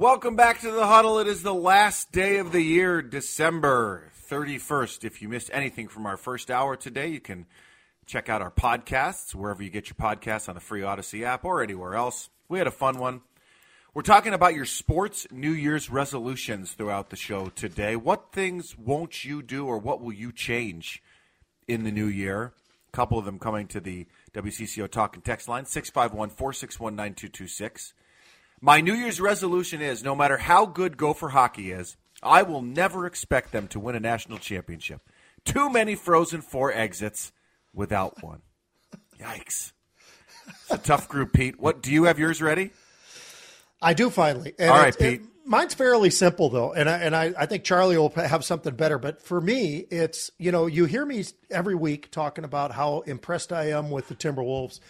Welcome back to the huddle. It is the last day of the year, December 31st. If you missed anything from our first hour today, you can check out our podcasts wherever you get your podcasts on the free Audacy app or anywhere else. We had a fun one. We're talking about your sports New Year's resolutions throughout the show today. What things won't you do or what will you change in the new year? A couple of them coming to the WCCO talk and text line 651 461 9226. My New Year's resolution is no matter how good Gopher hockey is, I will never expect them to win a national championship. Too many Frozen Four exits without one. Yikes. It's a tough group, Pete. What do you have yours ready? I do finally. And All right, it- Pete. it- mine's fairly simple though, and I and I, I think Charlie will have something better. But for me, it's you know you hear me every week talking about how impressed I am with the Timberwolves.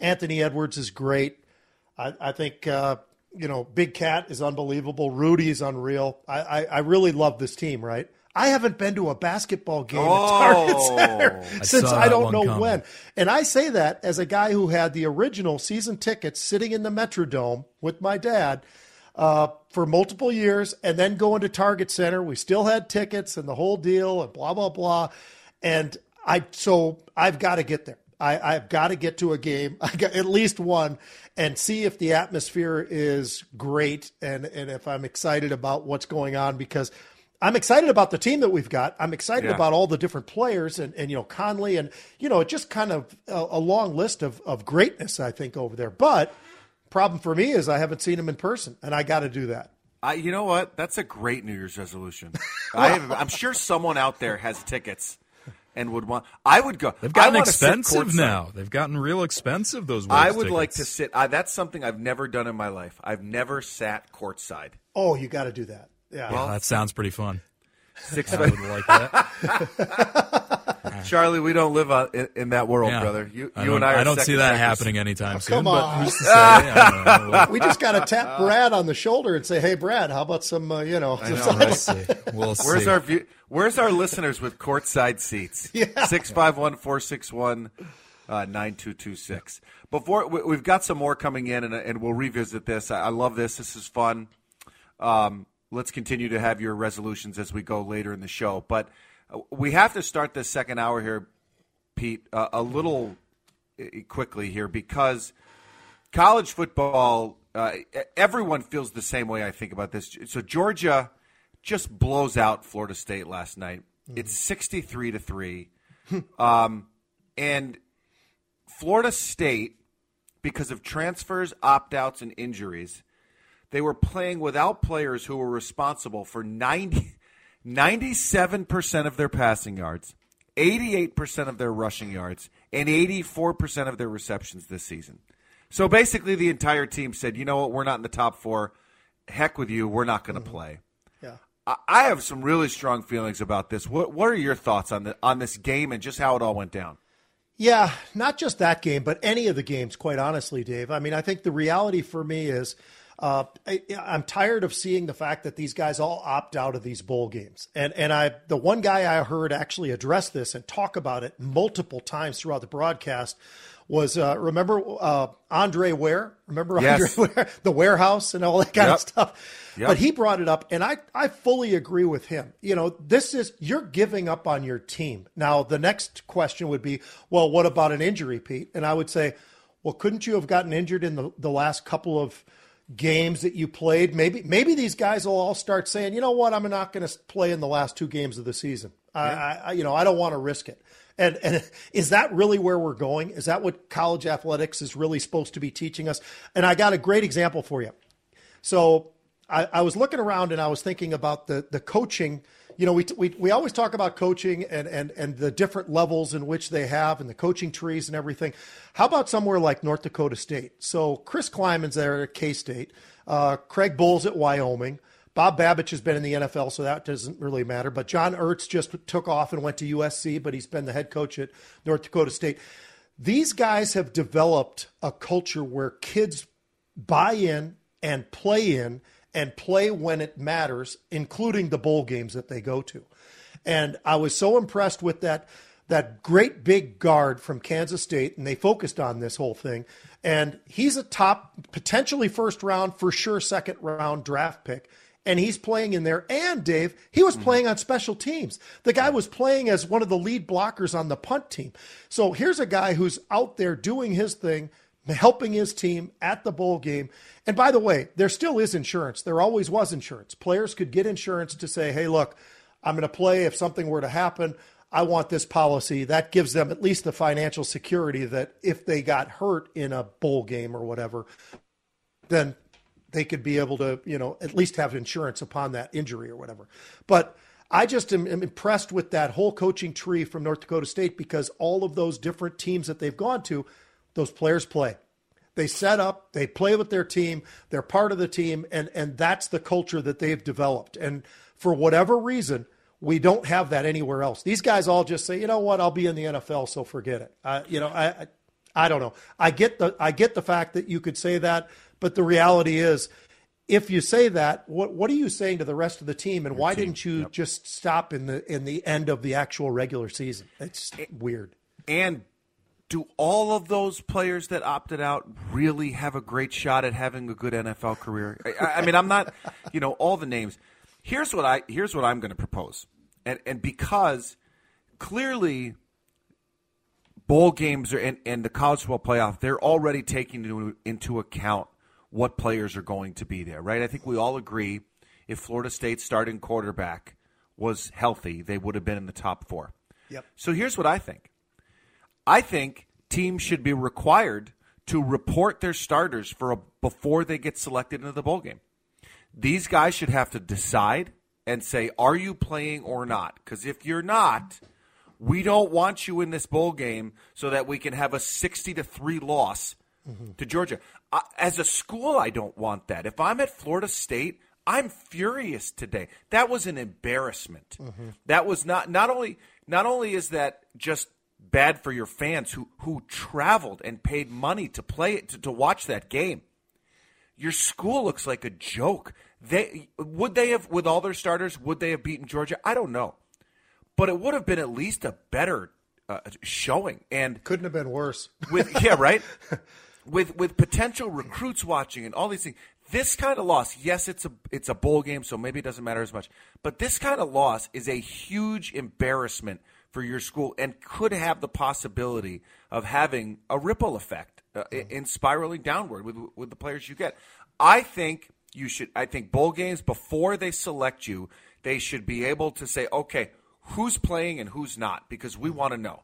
Anthony Edwards is great. I, I think uh, you know Big Cat is unbelievable. Rudy is unreal. I, I, I really love this team. Right. I haven't been to a basketball game Oh. at Target Center I since I don't know coming. when. And I say that as a guy who had the original season tickets sitting in the Metrodome with my dad uh, for multiple years, and then going to Target Center. We still had tickets and the whole deal, and blah blah blah. And I so I've got to get there. I, I've got to get to a game, I got at least one, and see if the atmosphere is great and and if I'm excited about what's going on because. I'm excited about the team that we've got. I'm excited Yeah. about all the different players and, and you know Conley and you know just kind of a, a long list of, of greatness I think over there. But problem for me is I haven't seen him in person, and I got to do that. I, you know what? That's a great New Year's resolution. I have, I'm sure someone out there has tickets and would want. I would go. They've I gotten expensive now. They've gotten real expensive. Those. I Wolves would like to sit. I, that's something I've never done in my life. I've never sat courtside. Oh, you got to do that. Yeah. Yeah, that sounds pretty fun. Six I would like that. Charlie, we don't live uh, in, in that world, Yeah. brother. You, you don't, and I. Are I don't see that checkers. happening anytime soon. come but on. who's to say? I know. we just got to tap Brad on the shoulder and say, "Hey, Brad, how about some uh, you know?" some know, side- right? We'll see. We'll Where's see. our view? Where's our listeners with courtside seats? Yeah. Six five one four six one nine two two six. Before we, we've got some more coming in, and, and we'll revisit this. I, I love this. This is fun. Um, let's continue to have your resolutions as we go later in the show. But uh, we have to start this second hour here, Pete, uh, a little quickly here because college football, uh, everyone feels the same way I think about this. So Georgia just blows out Florida State last night. It's 63 to 3. um, and Florida State, because of transfers, opt outs, and injuries, they were playing without players who were responsible for 90, 97% of their passing yards, 88% of their rushing yards, and 84% of their receptions this season. So basically, the entire team said, you know what, we're not in the top four. Heck with you, we're not going to play. I- have some really strong feelings about this. What What are your thoughts on the on this game and just how it all went down? Yeah, not just that game, but any of the games, quite honestly, Dave. I mean, I think the reality for me is uh, I, I'm tired of seeing the fact that these guys all opt out of these bowl games. And and I the one guy I heard actually address this and talk about it multiple times throughout the broadcast was uh, remember uh, Andre Ware? Remember Yes. Andre Ware, the warehouse and all that kind Yep. of stuff. Yep. But he brought it up, and I, I fully agree with him. You know, this is you're giving up on your team. Now, the next question would be, well, what about an injury, Pete? And I would say, well, couldn't you have gotten injured in the, the last couple of games that you played. Maybe maybe these guys will all start saying, you know what, I'm not going to play in the last two games of the season. I, I you know I don't want to risk it. And and is that really where we're going? Is that what college athletics is really supposed to be teaching us? And I got a great example for you. So I, I was looking around and I was thinking about the the coaching. You know, we, we, we always talk about coaching and, and, and the different levels in which they have and the coaching trees and everything. How about somewhere like North Dakota State? So Chris Klieman's there at K State, uh, Craig Bohl's at Wyoming. Bob Babich has been in the NFL, so that doesn't really matter. But John Entz just took off and went to USC, but he's been the head coach at North Dakota State. These guys have developed a culture where kids buy in and play in and play when it matters, including the bowl games that they go to. And I was so impressed with that that great big guard from Kansas State, and they focused on this whole thing. And he's a top, potentially first round, for sure second round draft pick. And he's playing in there. And Dave, he was mm-hmm. playing on special teams. The guy was playing as one of the lead blockers on the punt team. So here's a guy who's out there doing his thing, helping his team at the bowl game. And by the way, there still is insurance. There always was insurance. Players could get insurance to say, hey, look, I'm going to play if something were to happen. I want this policy. That gives them at least the financial security that if they got hurt in a bowl game or whatever, then they could be able to, you know, at least have insurance upon that injury or whatever. But I just am, am, impressed with that whole coaching tree from North Dakota State because all of those different teams that they've gone to, those players play. They set up, they play with their team, they're part of the team, and and that's the culture that they've developed. And for whatever reason, we don't have that anywhere else. These guys all just say, you know what, I'll be in the NFL, so forget it. Uh, you know, I, I I don't know. I get the I get the fact that you could say that, but the reality is, if you say that, what what are you saying to the rest of the team? And why didn't you just stop in the in the end of the actual regular season? It's weird. And do all of those players that opted out really have a great shot at having a good NFL career? I, I mean, I'm not, you know, all the names. Here's what I here's what I'm going to propose, and and because clearly bowl games are, and, and the college football playoff, they're already taking into, into account what players are going to be there, right? I think we all agree if Florida State's starting quarterback was healthy, they would have been in the top four. Yep. So here's what I think. I think teams should be required to report their starters for a, before they get selected into the bowl game. These guys should have to decide and say, "Are you playing or not?" Because if you're not, we don't want you in this bowl game so that we can have a sixty to three loss to Georgia. I, as a school, I don't want that. If I'm at Florida State, I'm furious today. That was an embarrassment. That was not not only not only is that just bad for your fans who who traveled and paid money to play it to, to watch that game. Your school looks like a joke. They would they have with all their starters would they have beaten Georgia? I don't know, but it would have been at least a better uh, showing. And Couldn't have been worse. with yeah right with with potential recruits watching and all these things this kind of loss yes it's a it's a bowl game so maybe it doesn't matter as much but this kind of loss is a huge embarrassment for your school and could have the possibility of having a ripple effect uh, in, in spiraling downward with with the players you get. I think you should i think bowl games before they select you they should be able to say okay who's playing and who's not because we want to know.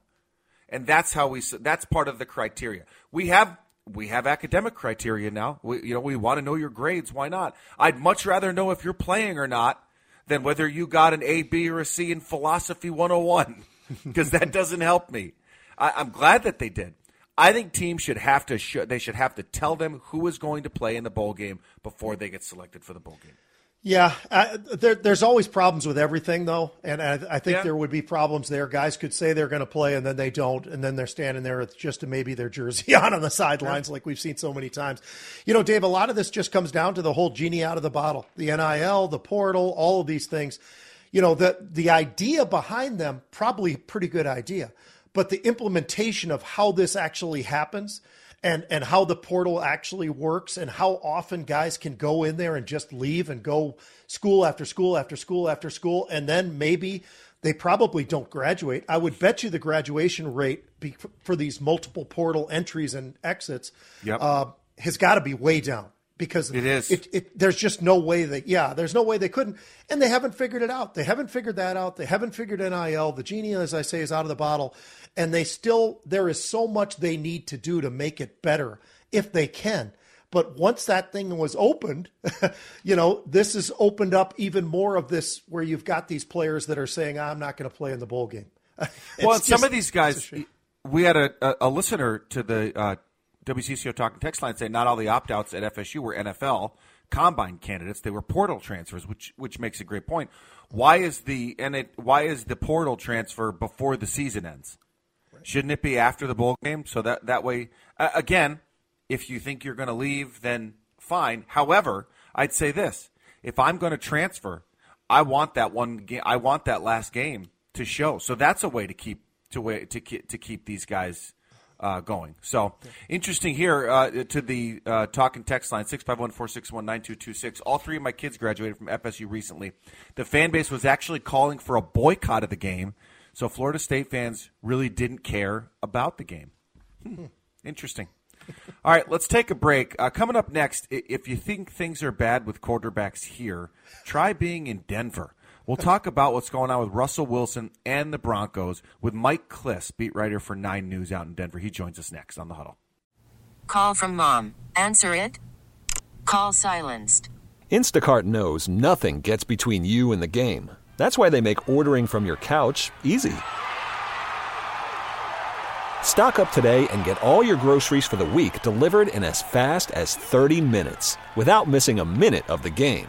And that's how we that's part of the criteria. We have we have academic criteria now. We, you know we want to know your grades why not? I'd much rather know if you're playing or not than whether you got an a b or a c in philosophy 101 because that doesn't help me. I, i'm glad that they did. I think teams should have to sh- they should have to tell them who is going to play in the bowl game before they get selected for the bowl game Yeah, uh, there, there's always problems with everything, though, and I, I think Yeah. there would be problems there. Guys could say they're going to play, and then they don't, and then they're standing there with just maybe their jersey on on the sidelines, like we've seen so many times. You know, Dave, a lot of this just comes down to the whole genie out of the bottle, the NIL, the portal, all of these things. You know, the the idea behind them probably a pretty good idea, but the implementation of how this actually happens and and how the portal actually works and how often guys can go in there and just leave and go school after school after school after school and then maybe they probably don't graduate. I would bet you the graduation rate for these multiple portal entries and exits Yep. uh, has got to be way down because It is. It, it, there's just no way that Yeah, there's no way they couldn't, and they haven't figured it out. They haven't figured that out. They haven't figured NIL. The genie, as I say, is out of the bottle, and they still. There is so much they need to do to make it better if they can. But once that thing was opened, you know, this has opened up even more of this where you've got these players that are saying, I'm not going to play in the bowl game. well, It's some of these guys, we had a, a, a listener to the uh, WCCO talking text line say not all the opt outs at FSU were NFL combine candidates; they were portal transfers, which which makes a great point. Why is the and it why is the portal transfer before the season ends? Shouldn't it be after the bowl game? So that that way, uh, again, if you think you're going to leave, then fine. However, I'd say this: if I'm going to transfer, I want that one game. I want that last game to show. So that's a way to keep to way to keep, to keep these guys uh, going. So interesting here uh, to the uh, talk and text line six five one four six one nine two two six. All three of my kids graduated from FSU recently. The fan base was actually calling for a boycott of the game. So Florida State fans really didn't care about the game. Hmm. Interesting. All right, let's take a break. Uh, coming up next, if you think things are bad with quarterbacks here, try being in Denver. We'll talk about what's going on with Russell Wilson and the Broncos with Mike Klis, beat writer for Nine News out in Denver. He joins us next on the huddle. Call from mom. Answer it. Call silenced. Instacart knows nothing gets between you and the game. That's why they make ordering from your couch easy. Stock up today and get all your groceries for the week delivered in as fast as 30 minutes without missing a minute of the game.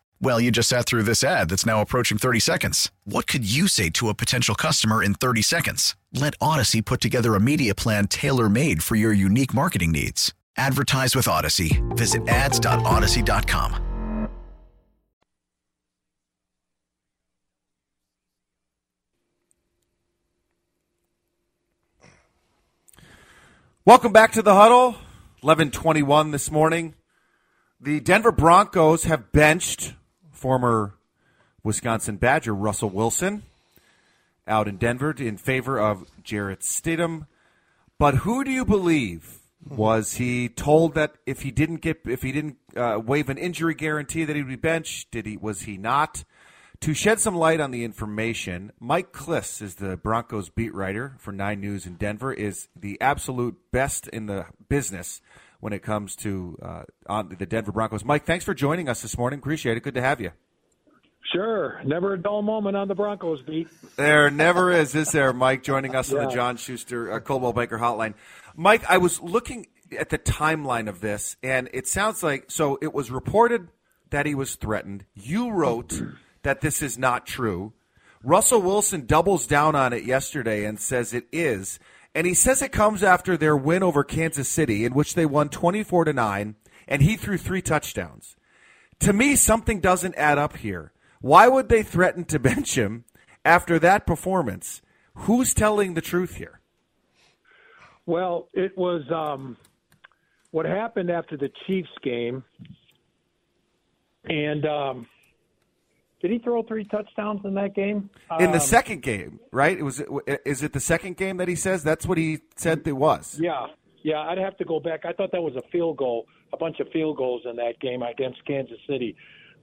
Well, you just sat through this ad that's now approaching 30 seconds. What could you say to a potential customer in 30 seconds? Let Audacy put together a media plan tailor made for your unique marketing needs. Advertise with Audacy. Visit ads.audacy.com. Welcome back to the huddle. 1121 this morning. The Denver Broncos have benched former Wisconsin Badger Russell Wilson out in Denver in favor of Jarrett Stidham. But who do you believe? Was he told that if he didn't get if he didn't uh, waive an injury guarantee that he would be benched? Did he was he not? To shed some light on the information, Mike Klis is the Broncos beat writer for Nine News in Denver. Is the absolute best in the business when it comes to uh, on the Denver Broncos. Mike, thanks for joining us this morning. Appreciate it. Good to have you. Sure. Never a dull moment on the Broncos beat. There never is, is there, Mike? Joining us on the John Schuster uh, Coldwell Banker Hotline. Mike, I was looking at the timeline of this, and it sounds like so. It was reported that he was threatened. You wrote that this is not true. Russell Wilson doubles down on it yesterday and says it is, and he says it comes after their win over Kansas City, in which they won twenty-four to nine, and he threw three touchdowns. To me, something doesn't add up here. Why would they threaten to bench him after that performance? Who's telling the truth here? Well, it was um, what happened after the Chiefs game. And um, did he throw three touchdowns in that game? In the Um, second game, right? It was. Is it the second game that he says that's what he said it was? Yeah, yeah. I'd have to go back. I thought that was a field goal, a bunch of field goals in that game against Kansas City.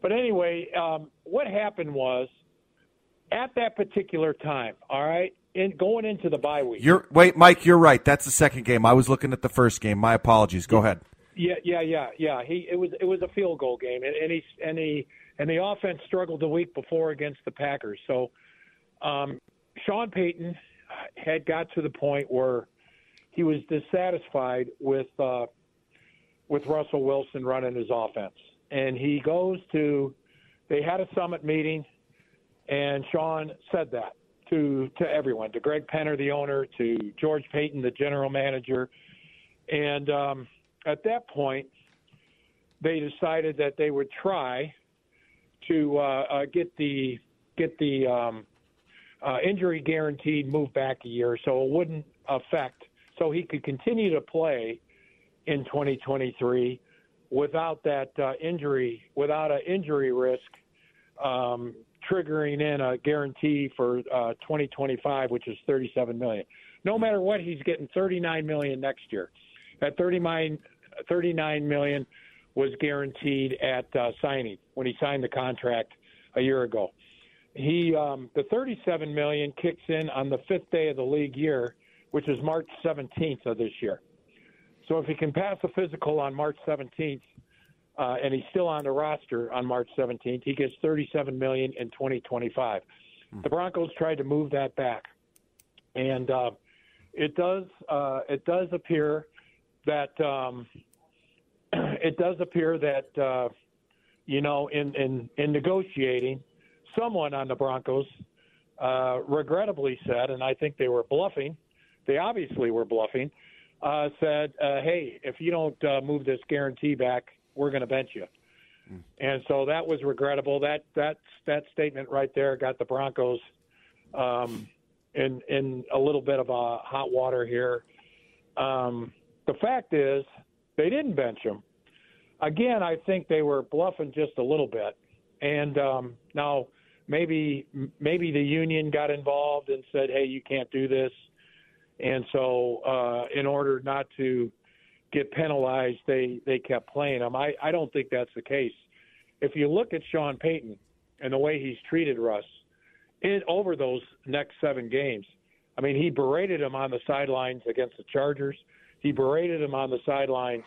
But anyway, um, what happened was at that particular time. All right, in going into the bye week. You're wait, Mike. You're right. That's the second game. I was looking at the first game. My apologies. Go ahead. Yeah, yeah, yeah, yeah. He it was it was a field goal game, and, and he and he and the offense struggled the week before against the Packers. So, um, Sean Payton had got to the point where he was dissatisfied with uh, with Russell Wilson running his offense, and he goes to. They had a summit meeting, and Sean said that to to everyone, to Greg Penner, the owner, to George Paton, the general manager, and. Um, at that point, they decided that they would try to uh, uh, get the get the um, uh, injury guarantee moved back a year, so it wouldn't affect. So he could continue to play in 2023 without that uh, injury, without an injury risk um, triggering in a guarantee for uh, 2025, which is 37 million. No matter what, he's getting 39 million next year. At 39, 39 million was guaranteed at uh, signing when he signed the contract a year ago. He um, the 37 million kicks in on the fifth day of the league year, which is March 17th of this year. So if he can pass a physical on March 17th, uh, and he's still on the roster on March 17th, he gets 37 million in 2025. The Broncos tried to move that back, and uh, it does uh, it does appear that um, it does appear that uh, you know in, in in negotiating, someone on the Broncos uh, regrettably said, and I think they were bluffing. They obviously were bluffing. Uh, said, uh, "Hey, if you don't uh, move this guarantee back, we're going to bench you." And so that was regrettable. That that that statement right there got the Broncos um, in in a little bit of a hot water here. Um, the fact is, they didn't bench him. Again, I think they were bluffing just a little bit. And um, now maybe maybe the union got involved and said, "Hey, you can't do this." And so, uh, in order not to get penalized, they they kept playing him. I I don't think that's the case. If you look at Sean Payton and the way he's treated Russ in over those next seven games, I mean, he berated him on the sidelines against the Chargers. He berated him on the sidelines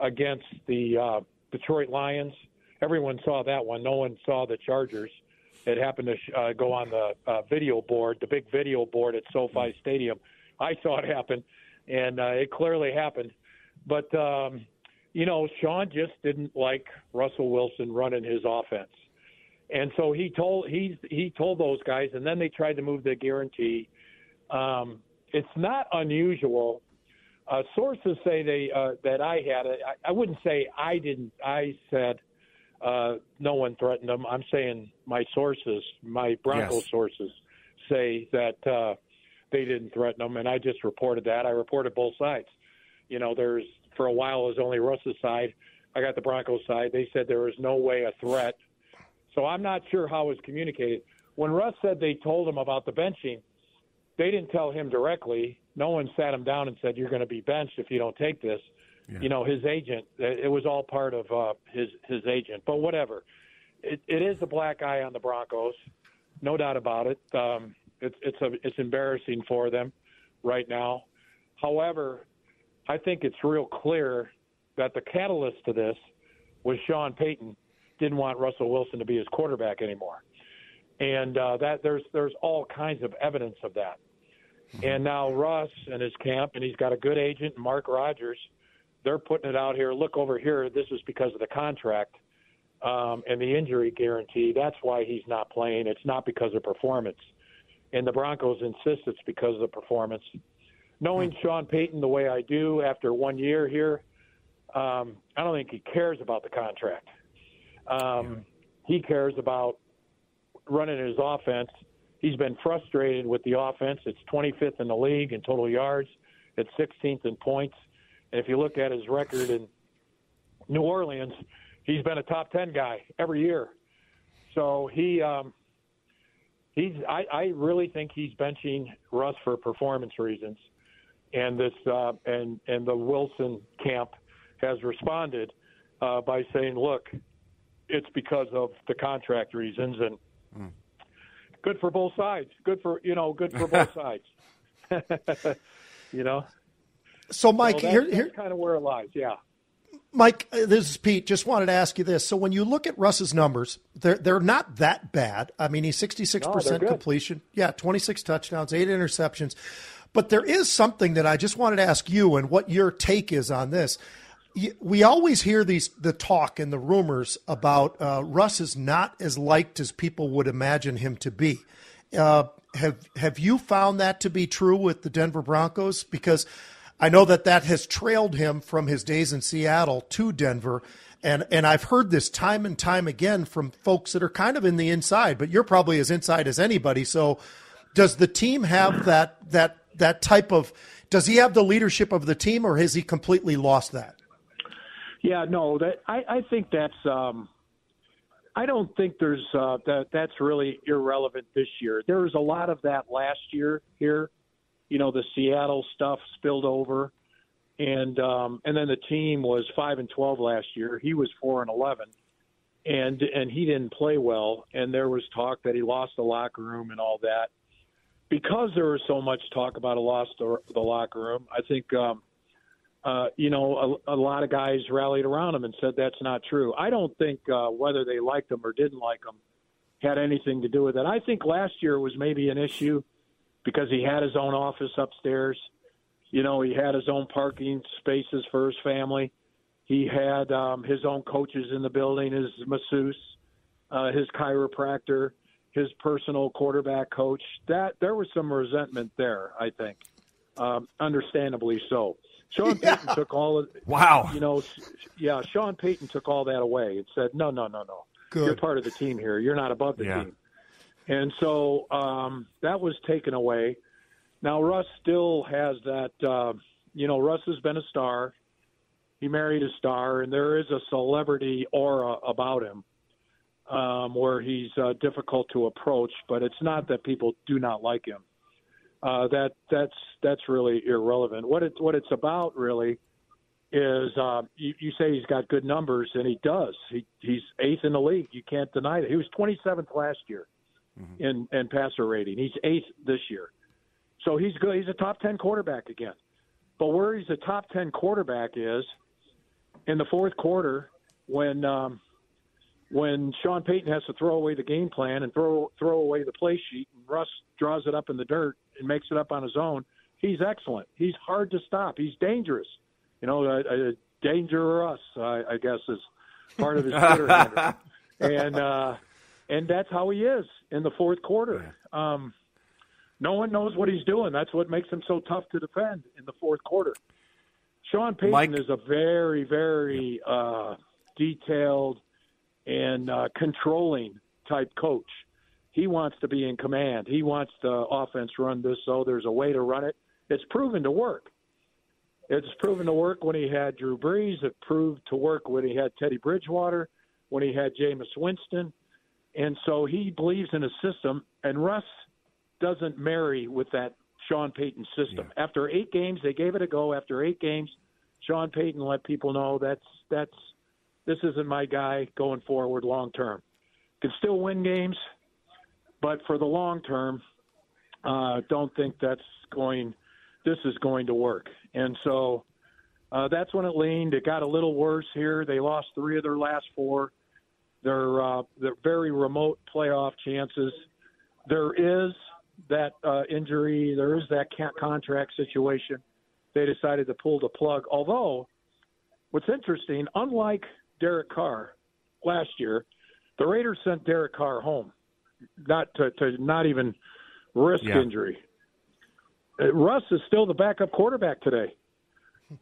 against the uh, Detroit Lions. Everyone saw that one. No one saw the Chargers. It happened to uh, go on the uh, video board, the big video board at SoFi Stadium. I saw it happen, and uh, it clearly happened. But um, you know, Sean just didn't like Russell Wilson running his offense, and so he told he's he told those guys, and then they tried to move the guarantee. Um, it's not unusual. Uh, sources say they uh, that I had it. I, I wouldn't say I didn't. I said uh, no one threatened them. I'm saying my sources, my Bronco Yes. sources, say that uh, they didn't threaten them, and I just reported that. I reported both sides. You know, there's for a while it was only Russ's side. I got the Broncos side. They said there was no way a threat. So I'm not sure how it was communicated. When Russ said they told him about the benching, they didn't tell him directly. No one sat him down and said you're going to be benched if you don't take this. You know, his agent. It was all part of uh, his his agent. But whatever, it, it is a black eye on the Broncos, no doubt about it. Um, it's it's a, it's embarrassing for them right now. However, I think it's real clear that the catalyst to this was Sean Payton didn't want Russell Wilson to be his quarterback anymore, and uh, that there's there's all kinds of evidence of that. And now Russ and his camp, and he's got a good agent, Mark Rodgers. They're putting it out here. Look over here. This is because of the contract um, and the injury guarantee. That's why he's not playing. It's not because of performance. And the Broncos insist it's because of the performance. Knowing Sean Payton the way I do after one year here, um, I don't think he cares about the contract. Um, He cares about running his offense. He's been frustrated with the offense. It's 25th in the league in total yards. It's 16th in points. And if you look at his record in New Orleans, he's been a top 10 guy every year. So he, um, he's, I, I really think he's benching Russ for performance reasons. And this, uh, and, and the Wilson camp has responded uh, by saying, look, it's because of the contract reasons and good for both sides. Good for, you know, good for both sides. you know? So, Mike, So here, here, kind of where it lies. Yeah. Mike, uh, this is Pete. Just wanted to ask you this. So when you look at Russ's numbers, they're they're not that bad. I mean, he's sixty six percent completion. Yeah, twenty six touchdowns, eight interceptions. But there is something that I just wanted to ask you and what your take is on this. We always hear these the talk and the rumors about uh, Russ is not as liked as people would imagine him to be. Uh, have have you found that to be true with the Denver Broncos? Because I know that that has trailed him from his days in Seattle to Denver. And, and I've heard this time and time again from folks that are kind of in the inside, but you're probably as inside as anybody. So does the team have that, that, that type of, does he have the leadership of the team or has he completely lost that? Yeah, no, that I, I think that's um I don't think there's uh that that's really irrelevant this year. There was a lot of that last year here. You know, the Seattle stuff spilled over and um and then the team was 5 and 12 last year. He was 4 and 11 and and he didn't play well and there was talk that he lost the locker room and all that. Because there was so much talk about a lost the, the locker room, I think um uh, you know, a, a lot of guys rallied around him and said that's not true. I don't think uh, whether they liked him or didn't like him had anything to do with it. I think last year was maybe an issue because he had his own office upstairs. You know, he had his own parking spaces for his family. He had um, his own coaches in the building, his masseuse, uh, his chiropractor, his personal quarterback coach. That there was some resentment there, I think, um, understandably so. Sean Yeah. Payton took all of Wow. you know, yeah, Sean Payton took all that away and said, "No, no, no, no. Good. You're part of the team here. You're not above the Yeah. team." And so um, that was taken away. Now Russ still has that. Uh, you know, Russ has been a star. He married a star, and there is a celebrity aura about him, um, where he's uh, difficult to approach. But it's not that people do not like him. Uh, that that's that's really irrelevant. What it what it's about really is uh, you, you say he's got good numbers, and he does. He he's eighth in the league. You can't deny that. He was 27th last year in in passer rating. He's eighth this year, so he's good. He's a top 10 quarterback again. But where he's a top 10 quarterback is in the fourth quarter when um, when Sean Payton has to throw away the game plan and throw throw away the play sheet, and Russ draws it up in the dirt and makes it up on his own. He's excellent. He's hard to stop. He's dangerous. You know, a, uh, dangerous, I, I guess, is part of his Twitter handle. And uh, and that's how he is in the fourth quarter. Um, no one knows what he's doing. That's what makes him so tough to defend in the fourth quarter. Sean Payton Mike- is a very, very uh, detailed and uh, controlling type coach. He wants to be in command. He wants the offense run this so there's a way to run it. It's proven to work. It's proven to work when he had Drew Brees. It proved to work when he had Teddy Bridgewater, when he had Jameis Winston. And so he believes in a system, and Russ doesn't marry with that Sean Payton system. After eight games, they gave it a go. After eight games, Sean Payton let people know that's that's this isn't my guy going forward long term. Can still win games, but for the long term, uh, don't think that's going. This is going to work, and so uh, that's when it leaned. It got a little worse here. They lost three of their last four. They're uh, they're very remote playoff chances. There is that uh, injury. There is that contract situation. They decided to pull the plug. Although, what's interesting, unlike Derek Carr last year, the Raiders sent Derek Carr home, not to, to not even risk Yeah. injury. Uh, Russ is still the backup quarterback today.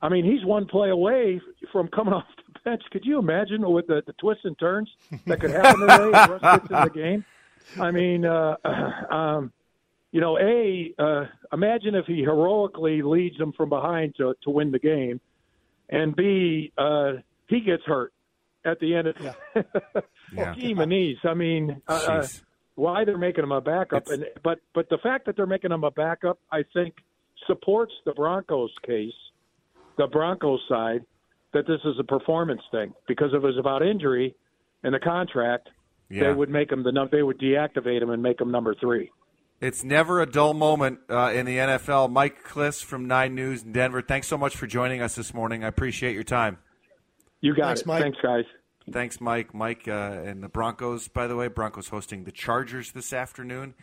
I mean, he's one play away from coming off the bench. Could you imagine with the, the twists and turns that could happen today if Russ gets in the game? I mean, uh, um, you know, a uh, imagine if he heroically leads them from behind to to win the game, and b uh, he gets hurt at the end of Yeah. Maniz. I mean, uh, uh. Why they're making him a backup, It's- and but but the fact that they're making him a backup, I think, supports the Broncos case, the Broncos side, that this is a performance thing because if it was about injury and the contract, Yeah. they would make him the num- they would deactivate him and make him number three. It's never a dull moment uh, in the NFL. Mike Klis from Nine News in Denver. Thanks so much for joining us this morning. I appreciate your time. You got Thanks, it. Mike. Thanks, guys. Thanks, Mike. Mike uh, and the Broncos, by the way. Broncos hosting the Chargers this afternoon.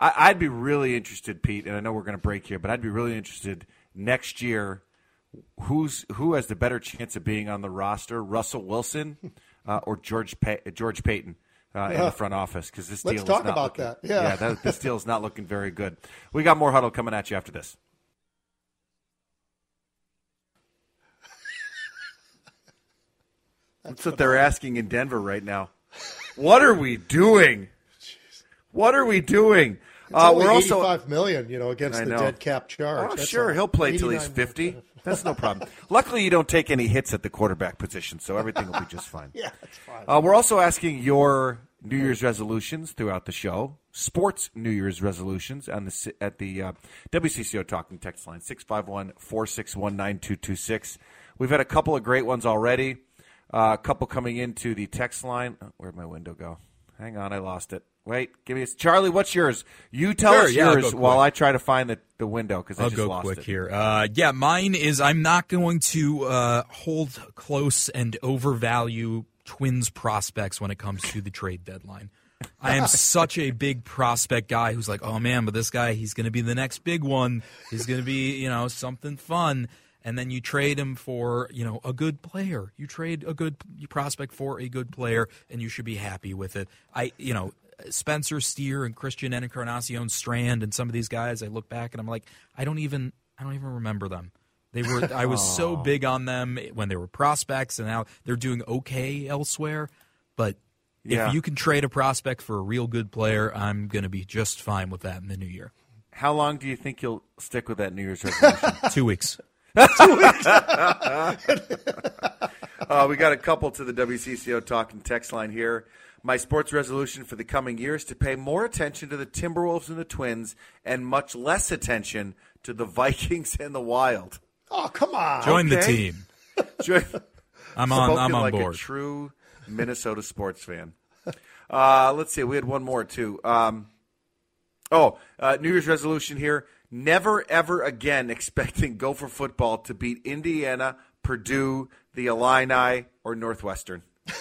I, I'd be really interested, Pete, and I know we're going to break here, but I'd be really interested next year. Who's who has the better chance of being on the roster, Russell Wilson uh, or George Pay- George Paton uh, in the front office? Because this deal. Let's talk about looking, that. Yeah. that, this deal is not looking very good. We got more huddle coming at you after this. That's what they're asking in Denver right now. What are we doing? What are we doing? Uh, we're also 85 million, you know, against I the know. dead cap charge. Oh, That's sure, he'll play till he's fifty. That's no problem. Luckily, you don't take any hits at the quarterback position, so everything will be just fine. Yeah, that's fine. Uh, we're also asking your New Year's resolutions throughout the show. Sports New Year's resolutions on the at the uh, WCCO talking text line 651-461-9226. We've had a couple of great ones already. Uh, a couple coming into the text line. Oh, where'd my window go? Hang on, I lost it. Wait, give me a, Charlie. What's yours? You tell Sure, us yeah, yours while. I try to find the, the window because I I'll just go lost quick it. here. Uh, yeah, mine is I'm not going to uh, hold close and overvalue Twins prospects when it comes to the trade deadline. I am such a big prospect guy who's like, oh man, but this guy, he's going to be the next big one. He's going to be, you know, something fun. And then you trade him for, you know, a good player. You trade a good prospect for a good player, and you should be happy with it. I, you know, Spencer Steer and Christian Encarnacion Strand and some of these guys, I look back and I'm like, I don't even, I don't even remember them. They were, I was so big on them when they were prospects, and now they're doing okay elsewhere. But Yeah. if you can trade a prospect for a real good player, I'm going to be just fine with that in the new year. How long do you think you'll stick with that New Year's resolution? Two weeks. Uh, we got a couple to the WCCO talking text line here. My sports resolution for the coming year is to pay more attention to the Timberwolves and the Twins and much less attention to the Vikings and the Wild. Oh, come on. Join the team. Join- I'm on. I'm on like board. a true Minnesota sports fan. Uh, let's see. We had one more too. Um, oh, uh, New Year's resolution here: never ever again expecting Gopher football to beat Indiana, Purdue, the Illini, or Northwestern.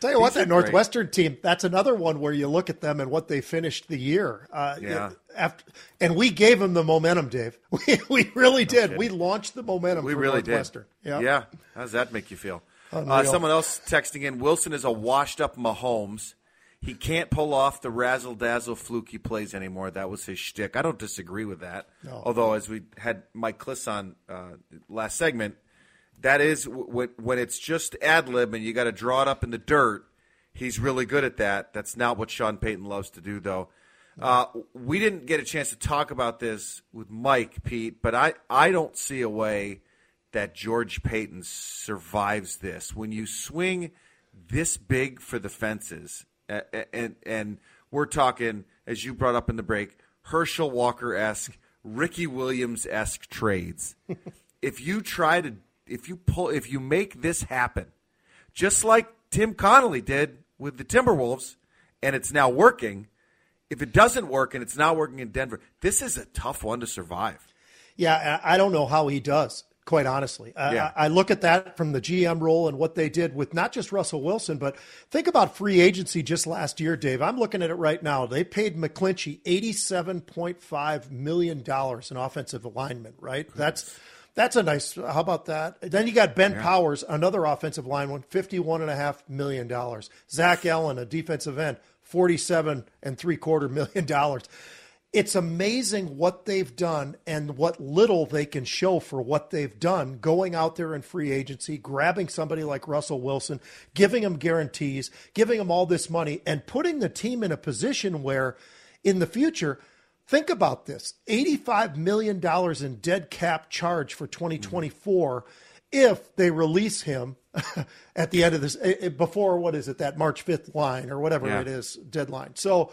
Tell you what, that Northwestern team, that's another one where you look at them and what they finished the year. Uh, Yeah. After, and we gave them the momentum, Dave. We, we really did. We launched the momentum We for really did. Yeah. Yeah. How does that make you feel? Uh, someone else texting in: Wilson is a washed-up Mahomes. He can't pull off the razzle dazzle fluke he plays anymore. That was his shtick. I don't disagree with that. Although, as we had Mike Klis on uh, last segment, that is w- when when it's just ad lib and you got to draw it up in the dirt. He's really good at that. That's not what Sean Payton loves to do, though. Uh, we didn't get a chance to talk about this with Mike, Pete, but I, I don't see a way that George Paton survives this. When you swing this big for the fences, and and we're talking, as you brought up in the break, Herschel Walker esque, Ricky Williams esque trades. if you try to, if you pull, if you make this happen, just like Tim Connolly did with the Timberwolves, and it's now working. If it doesn't work and it's not working in Denver, this is a tough one to survive. Yeah, I don't know how he does, quite honestly. I- Yeah. I, I look at that from the GM role and what they did with not just Russell Wilson, but think about free agency just last year, Dave. I'm looking at it right now. They paid McGlinchey $87.5 million in offensive alignment, right? That's. That's a nice. How about that? Then you got Ben Powers, another offensive lineman, fifty-one and a half million dollars. Zach Allen, a defensive end, forty-seven and three quarter million dollars it's amazing what they've done and what little they can show for what they've done going out there in free agency, grabbing somebody like Russell Wilson, giving him guarantees, giving him all this money, and putting the team in a position where in the future, think about this $85 million in dead cap charge for 2024 if they release him at the end of this, eh, eh, before what is it, that March 5th line or whatever Yeah. it is, deadline. So,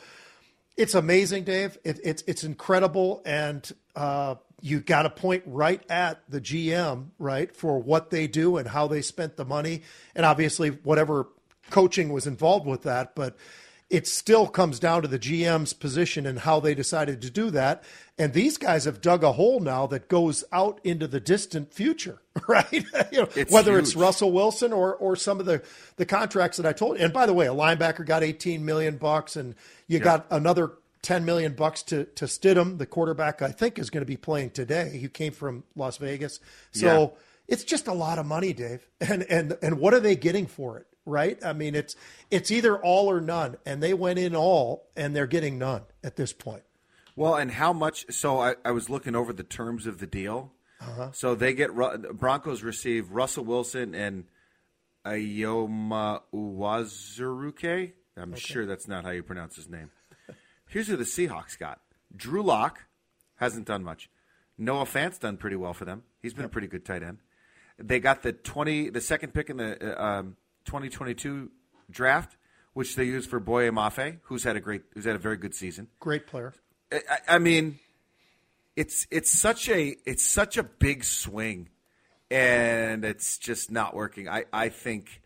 it's amazing, Dave. It, it's it's incredible, and uh, you got a point right at the GM, right, for what they do and how they spent the money, and obviously whatever coaching was involved with that. But it still comes down to the GM's position and how they decided to do that. And these guys have dug a hole now that goes out into the distant future, right? you know, It's whether it's. Russell Wilson or or some of the the contracts that I told. You. And by the way, a linebacker got 18 million bucks, and you got another 10 million bucks to to Stidham, the quarterback. I think is going to be playing today. He came from Las Vegas, so Yeah. it's just a lot of money, Dave. And and and what are they getting for it? Right? I mean, it's it's either all or none, and they went in all, and they're getting none at this point. Well, and how much? So I, I was looking over the terms of the deal. Uh-huh. So they get Broncos receive Russell Wilson and Eyioma Uwazurike. I'm sure that's not how you pronounce his name. Here's who the Seahawks got: Drew Lock hasn't done much. Noah Fant's done pretty well for them. He's been a pretty good tight end. They got the twenty, the second pick in the uh, um, 2022 draft, which they used for Boye Mafe, who's had a great, who's had a very good season. Great player. I, I mean, it's it's such a it's such a big swing, and it's just not working. I I think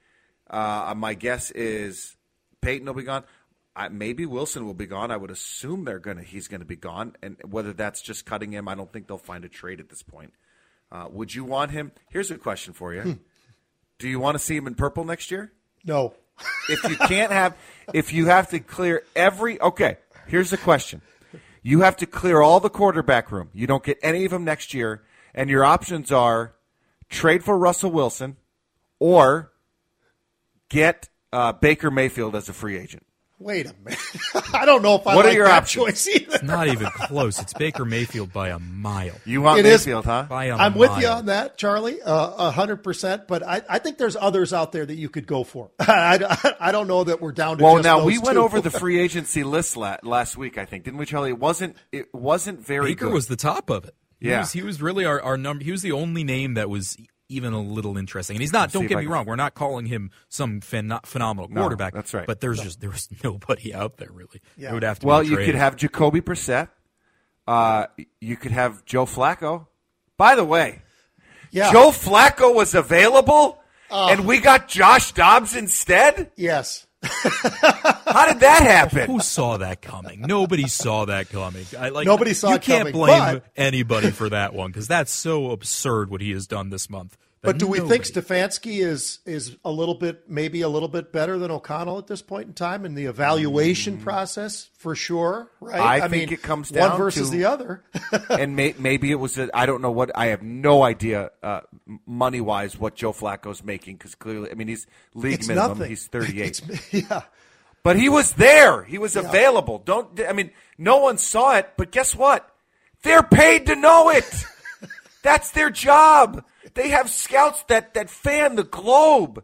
uh, my guess is Paton will be gone. I, maybe Wilson will be gone. I would assume they're gonna he's gonna be gone, and whether that's just cutting him, I don't think they'll find a trade at this point. Uh, would you want him? Here's a question for you: Do you want to see him in purple next year? No. if you can't have, if you have to clear every, okay, here's the question. You have to clear all the quarterback room. You don't get any of them next year, and your options are trade for Russell Wilson or get uh, Baker Mayfield as a free agent. Wait a minute. I don't know if I What are like your that options? choice either. It's not even close. It's Baker Mayfield by a mile. You want It is- Mayfield, huh? By a I'm with you on that, Charlie, uh, a hundred percent. But I, I think there's others out there that you could go for. I, I don't know that we're down to. Well, just now those we went two. over the free agency list la- last week, I think, didn't we, Charlie? It wasn't. It wasn't very Baker good. was the top of it. He Yeah. was, he was really our, our number. He was the only name that was even a little interesting. And he's not. Let's Don't get me can- wrong. We're not calling him some phen- phenomenal No, quarterback. that's right. But there's just there was nobody out there really. Yeah. Would have to. Well, be you could have Jacoby Brissett. Uh, you could have Joe Flacco. By the way, Yeah. Joe Flacco was available, and we got Josh Dobbs instead. Yes. How did that happen? Who saw that coming? Nobody saw that coming. I, like, Nobody saw you it can't coming, blame but- anybody for that one because that's so absurd what he has done this month. But do we think Stefanski is is a little bit, maybe a little bit better than O'Connell at this point in time in the evaluation process? For sure, right? I think it comes down one versus to- the other. and may, maybe it was a, I don't know what I have no idea uh, money wise what Joe Flacco's making because clearly I mean he's league it's minimum nothing. he's 38 yeah. but he was there he was available don't I mean no one saw it but guess what they're paid to know it that's their job they have scouts that that fan the globe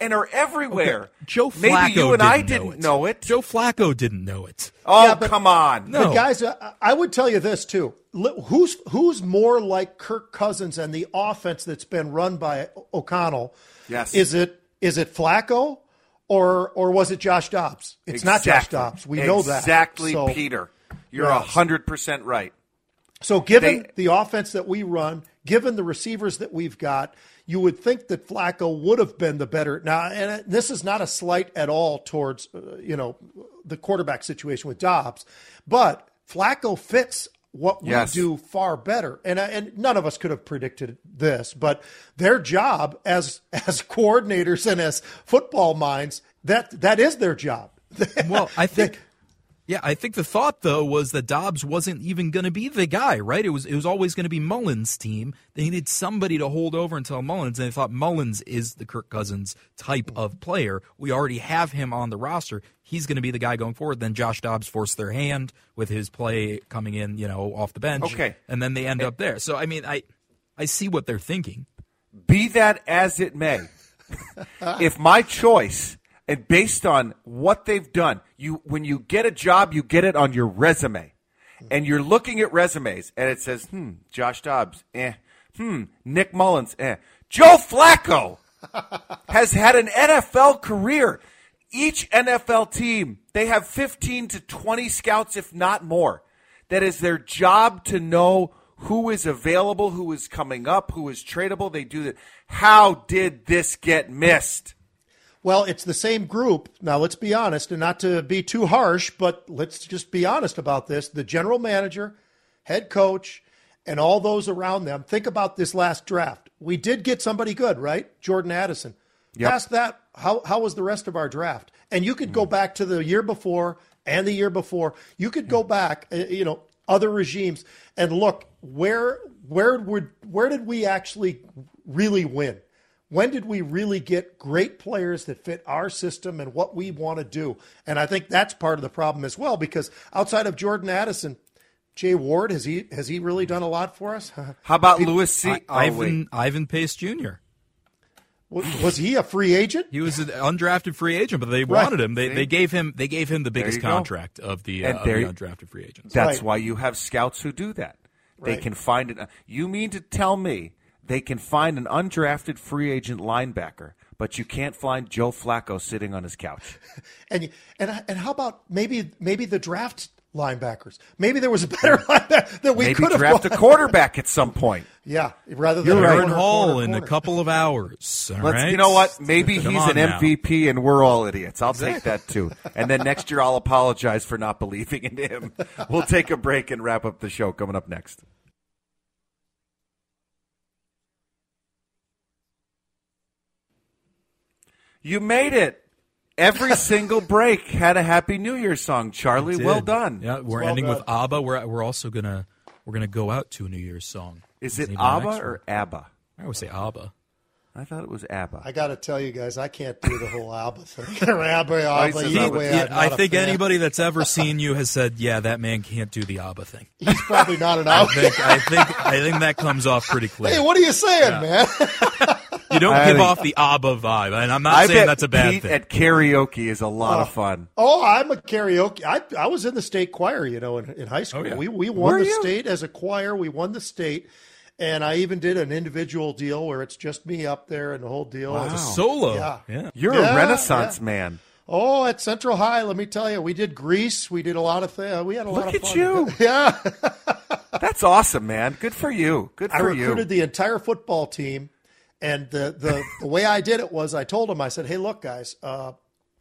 and are everywhere Joe Flacco maybe you and didn't I didn't it. know it Joe Flacco didn't know it. oh Yeah, but- come on No. But guys, uh, I would tell you this too: who's who's more like Kirk Cousins and the offense that's been run by O'Connell? Yes. Is it is it Flacco or or was it Josh Dobbs? It's not Josh Dobbs. We know that exactly So- Peter you're Yes. hundred percent right So, given They- the offense that we run, given the receivers that we've got, you would think that Flacco would have been the better. Now, and this is not a slight at all towards uh, you know the quarterback situation with Dobbs, but Flacco fits what we Yes. do far better. And uh, and none of us could have predicted this, but their job as as coordinators and as football minds that that is their job. Well, I think. Yeah, I think the thought though was that Dobbs wasn't even going to be the guy, right? It was it was always going to be Mullens' team. They needed somebody to hold over until Mullens, and they thought Mullens is the Kirk Cousins type of player. We already have him on the roster. He's going to be the guy going forward. Then Josh Dobbs forced their hand with his play coming in, you know, off the bench. Okay. and then they end eh. up there. So I mean, I I see what they're thinking. Be that as it may, if my choice and based on what they've done, you when you get a job, you get it on your resume, and you're looking at resumes, and it says, "Hmm, Josh Dobbs, eh, hmm, Nick Mullens, eh, Joe Flacco has had an NFL career." Each NFL team, they have 15 to 20 scouts, if not more. That is their job to know who is available, who is coming up, who is tradable. They do that. How did this get missed? Well, it's the same group. Now, let's be honest, and not to be too harsh, but let's just be honest about this. The general manager, head coach, and all those around them. Think about this last draft. We did get somebody good, right? Jordan Addison. Yep. Past that, how, how was the rest of our draft? And you could go back to the year before and the year before. You could go back, uh, you know, other regimes and look where where would where did we actually really win? When did we really get great players that fit our system and what we want to do? And I think that's part of the problem as well, because outside of Jordan Addison, Jay Ward has he has he really done a lot for us? How about Lewis C? I- oh, Ivan wait. Ivan Pace Jr. was, was he a free agent? He was an undrafted free agent, but they Right. wanted him. They, See? they gave him they gave him the biggest you go. contract of the, uh, of the undrafted free agents. That's Right. why you have scouts who do that. They Right. can find it. You mean to tell me they can find an undrafted free agent linebacker, but you can't find Joe Flacco sitting on his couch? And and and how about maybe maybe the draft linebackers? Maybe there was a better linebacker that we could have draft a quarterback at some point. Yeah, rather than You're a Aaron Hall corner, in a couple of hours. all Let's, right? You know what? Maybe Come he's on an now. MVP and we're all idiots. I'll take that too. And then next year I'll apologize for not believing in him. We'll take a break and wrap up the show coming up next. You made it. Every single break had a Happy New Year song, Charlie. Well done. Yeah, we're Well ending done. with ABBA. We're we're also gonna we're gonna go out to a New Year's song. Is it ABBA or. ABBA? I always say ABBA. I thought it was ABBA. I got to tell you guys, I can't do the whole ABBA thing. or ABBA, he ABBA. says you know, ABBA. way Yeah, I'm I not a think anybody that's ever seen you has said, "Yeah, that man can't do the ABBA thing." He's probably not an I ABBA. think I think I think that comes off pretty clear. Hey, what are you saying, man? You don't I give think- off the ABBA vibe, and I'm not I saying that's a bad Pete thing. at karaoke is a lot of oh. fun. Oh, I'm a karaoke. I I was in the state choir, you know, in, in high school. Oh, yeah. We we won Were the you? state as a choir. We won the state, and I even did an individual deal where it's just me up there and the whole deal. It's a solo. Yeah. yeah. You're Yeah, a Renaissance yeah. man. Oh, at Central High, let me tell you, we did Grease. We did a lot of things. We had a lot Look at you. Yeah, That's awesome, man. Good for you. Good for you. I recruited you. the entire football team, and the the, the way I did it was I told them I said, "Hey, look, guys, uh,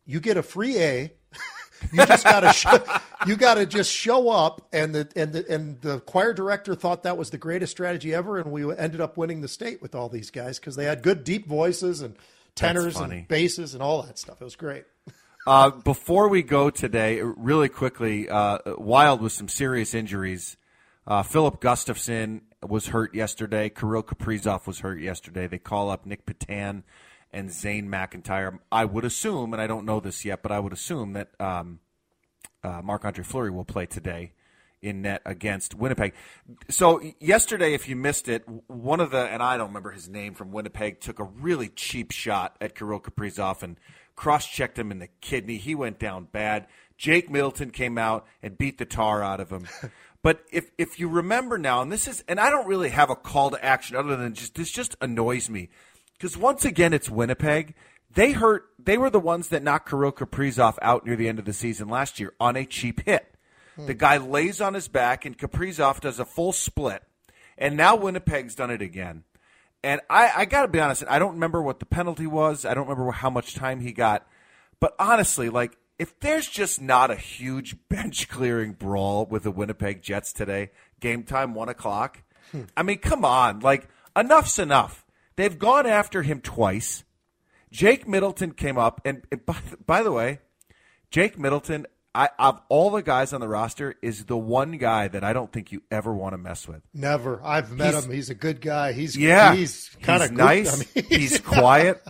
you get a free A. you just gotta show, you gotta just show up." And the and the and the choir director thought that was the greatest strategy ever, and we ended up winning the state with all these guys because they had good deep voices and tenors and basses and all that stuff. It was great. Uh, before we go today, really quickly, uh, Wild with some serious injuries. Uh, Filip Gustavsson was hurt yesterday. Kirill Kaprizov was hurt yesterday. They call up Nic Petan and Zane McIntyre. I would assume, and I don't know this yet, but I would assume that um, uh, Andre Fleury will play today in net against Winnipeg. So yesterday, if you missed it, one of the and I don't remember his name from Winnipeg took a really cheap shot at Kirill Kaprizov and cross-checked him in the kidney. He went down bad. Jake Middleton came out and beat the tar out of him. But if if you remember now, and this is, and I don't really have a call to action other than just this just annoys me because once again it's Winnipeg. They hurt. They were the ones that knocked Kirill Kaprizov out near the end of the season last year on a cheap hit. Hmm. The guy lays on his back, and Kaprizov does a full split. And now Winnipeg's done it again. And I, I got to be honest, I don't remember what the penalty was. I don't remember how much time he got. But honestly, like, if there's just not a huge bench clearing brawl with the Winnipeg Jets today, game time, one o'clock, hmm. I mean, come on. Like, enough's enough. They've gone after him twice. Jake Middleton came up, and, and by, by the way, Jake Middleton, I, of all the guys on the roster, is the one guy that I don't think you ever want to mess with. Never. I've met He's- him. He's a good guy. He's Yeah, He's kind of nice. I mean, he's quiet,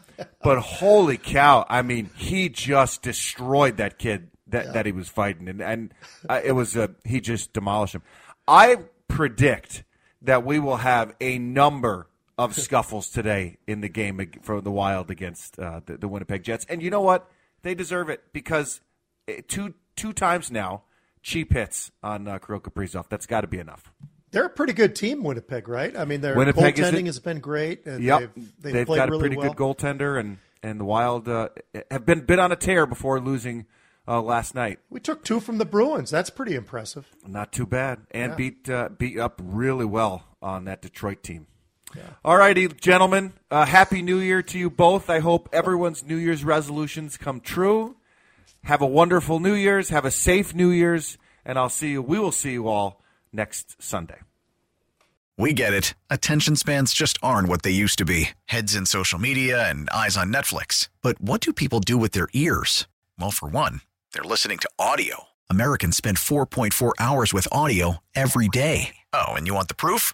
but holy cow! I mean, he just destroyed that kid that, that he was fighting, and and uh, it was a he just demolished him. I predict that we will have a number of scuffles today in the game for the Wild against uh, the, the Winnipeg Jets, and you know what? They deserve it because uh, two two times now, cheap hits on uh, Kirill Kaprizov. That's got to be enough. They're a pretty good team, Winnipeg, right? I mean, their Winnipeg goaltending has been great. And Yep, they've, they've, they've played got a really pretty well. good goaltender, and and the Wild uh, have been bit on a tear before losing uh, last night. We took two from the Bruins. That's pretty impressive. Not too bad, and beat uh, beat up really well on that Detroit team. All righty, gentlemen. Uh, happy New Year to you both. I hope everyone's New Year's resolutions come true. Have a wonderful New Year's. Have a safe New Year's, and I'll see you. We will see you all next Sunday. We get it. Attention spans just aren't what they used to be heads in social media and eyes on Netflix. But what do people do with their ears? Well, for one, they're listening to audio. Americans spend 4.4 hours with audio every day. Oh, and you want the proof?